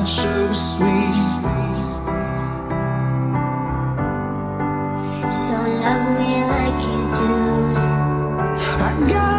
that sugar sweet. So love me like you do. I got.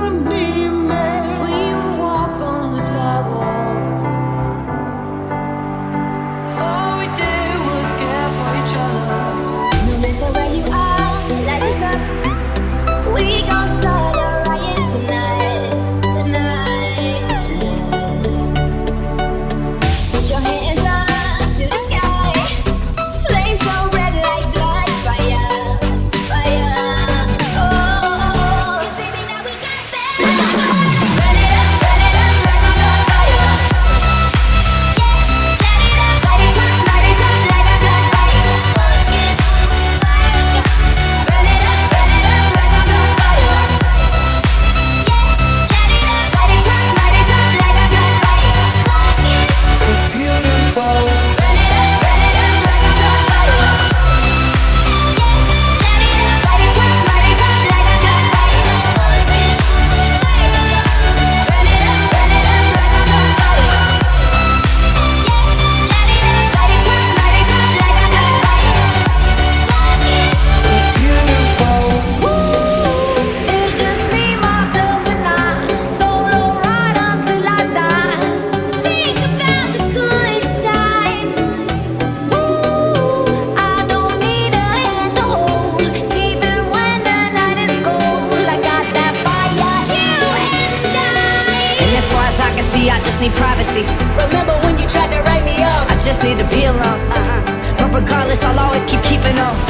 I can see, I just need privacy. Remember when you tried to write me up? I just need to be alone. Uh-huh. But regardless, I'll always keep keeping on.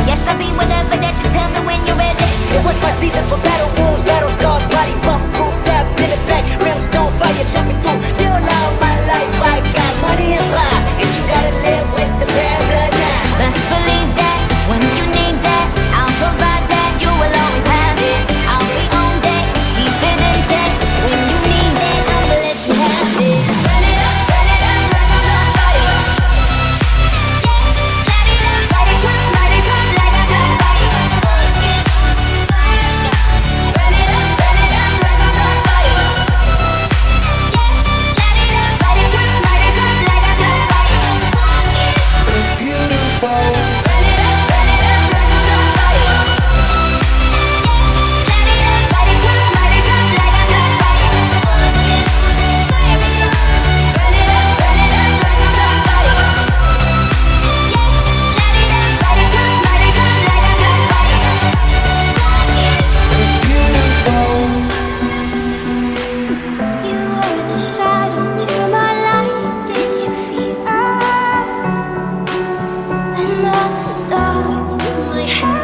Stop. In my head